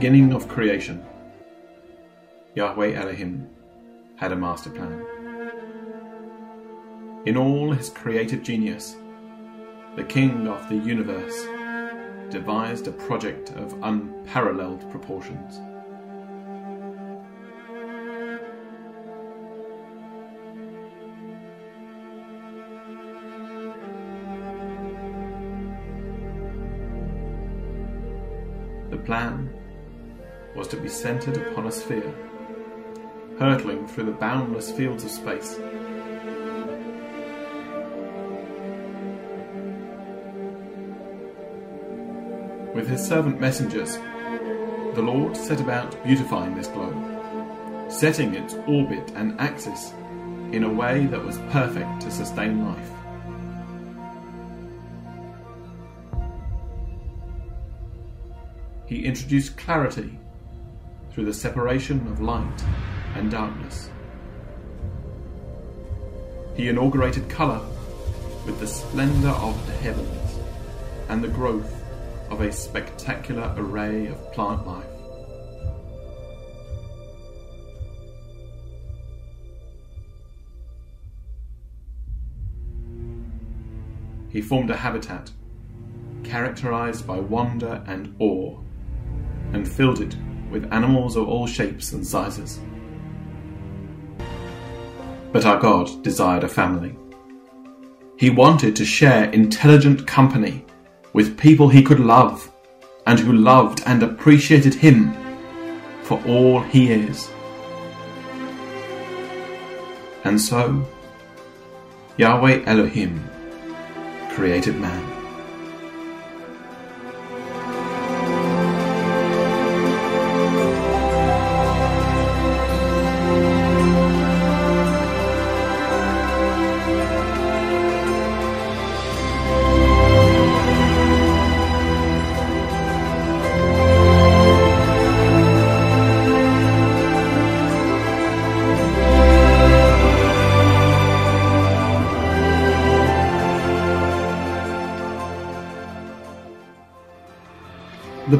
beginning of creation, Yahweh Elohim had a master plan. In all his creative genius, the King of the universe devised a project of unparalleled proportions. The plan was to be centered upon a sphere, hurtling through the boundless fields of space. With his servant messengers, the Lord set about beautifying this globe, setting its orbit and axis in a way that was perfect to sustain life. He introduced clarity through the separation of light and darkness. He inaugurated colour with the splendour of the heavens and the growth of a spectacular array of plant life. He formed a habitat characterized by wonder and awe, and filled it with animals of all shapes and sizes. But our God desired a family. He wanted to share intelligent company with people he could love and who loved and appreciated him for all he is. And so, Yahweh Elohim created man.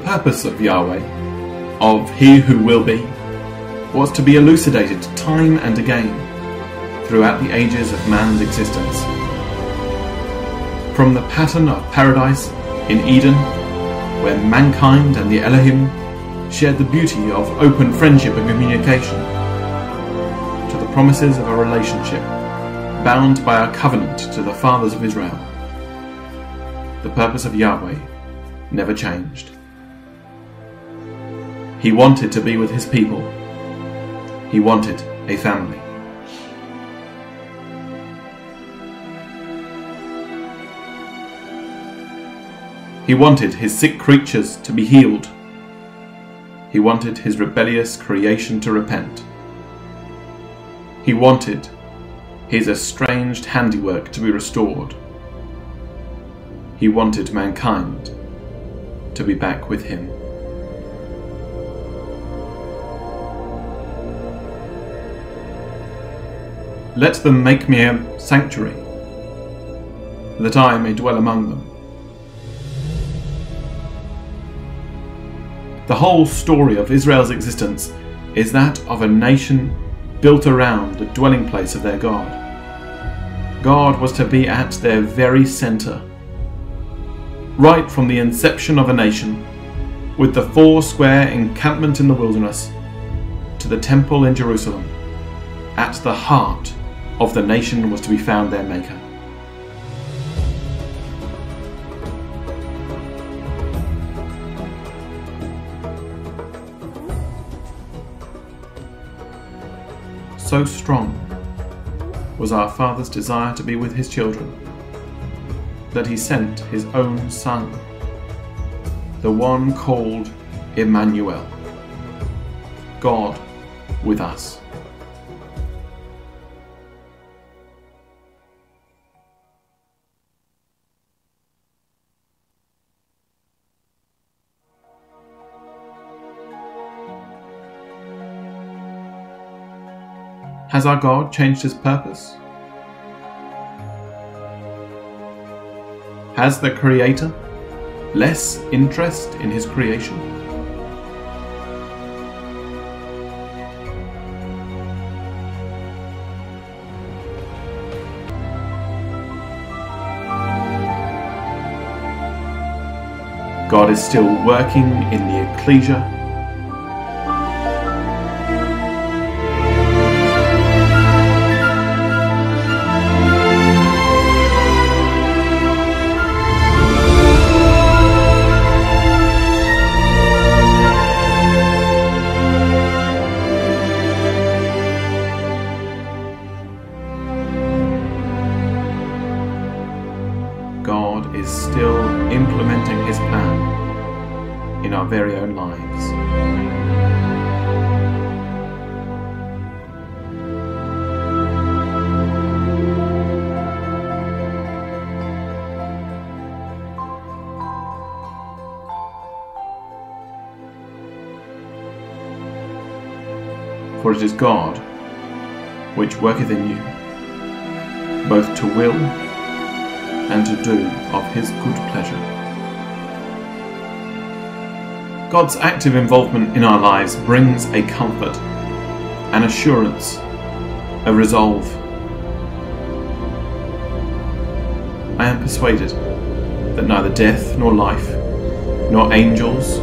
Purpose of Yahweh, of He who will be, was to be elucidated time and again throughout the ages of man's existence. From the pattern of paradise in Eden, where mankind and the Elohim shared the beauty of open friendship and communication, to the promises of a relationship bound by a covenant to the fathers of Israel. The purpose of Yahweh never changed. He wanted to be with his people. He wanted a family. He wanted his sick creatures to be healed. He wanted his rebellious creation to repent. He wanted his estranged handiwork to be restored. He wanted mankind to be back with him. Let them make me a sanctuary, that I may dwell among them. The whole story of Israel's existence is that of a nation built around the dwelling place of their God. God was to be at their very centre. Right from the inception of a nation, with the four square encampment in the wilderness, to the temple in Jerusalem, at the heart of the nation was to be found their Maker. So strong was our Father's desire to be with his children that he sent his own Son, the one called Emmanuel, God with us. Has our God changed his purpose? Has the Creator less interest in his creation? God is still working in the ecclesia our very own lives. For it is God which worketh in you, both to will and to do of his good pleasure. God's active involvement in our lives brings a comfort, an assurance, a resolve. I am persuaded that neither death nor life, nor angels,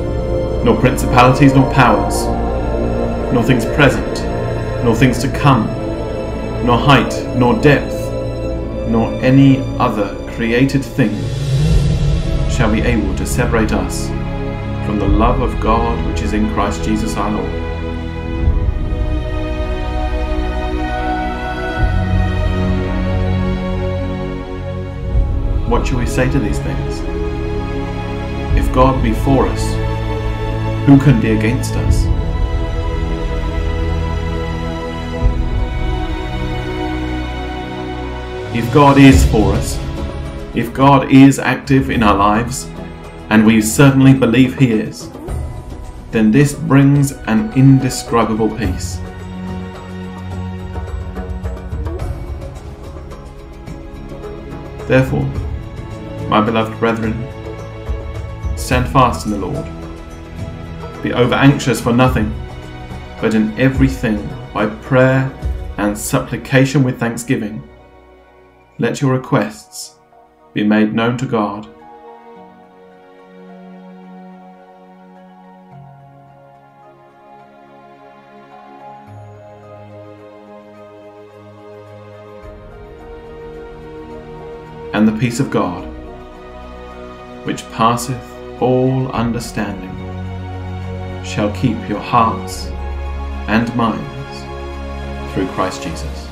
nor principalities nor powers, nor things present, nor things to come, nor height, nor depth, nor any other created thing shall be able to separate us from the love of God which is in Christ Jesus our Lord. What shall we say to these things? If God be for us, who can be against us? If God is for us, if God is active in our lives, and we certainly believe He is, then this brings an indescribable peace. Therefore, my beloved brethren, stand fast in the Lord. Be over anxious for nothing, but in everything by prayer and supplication with thanksgiving. Let your requests be made known to God. And the peace of God, which passeth all understanding, shall keep your hearts and minds through Christ Jesus.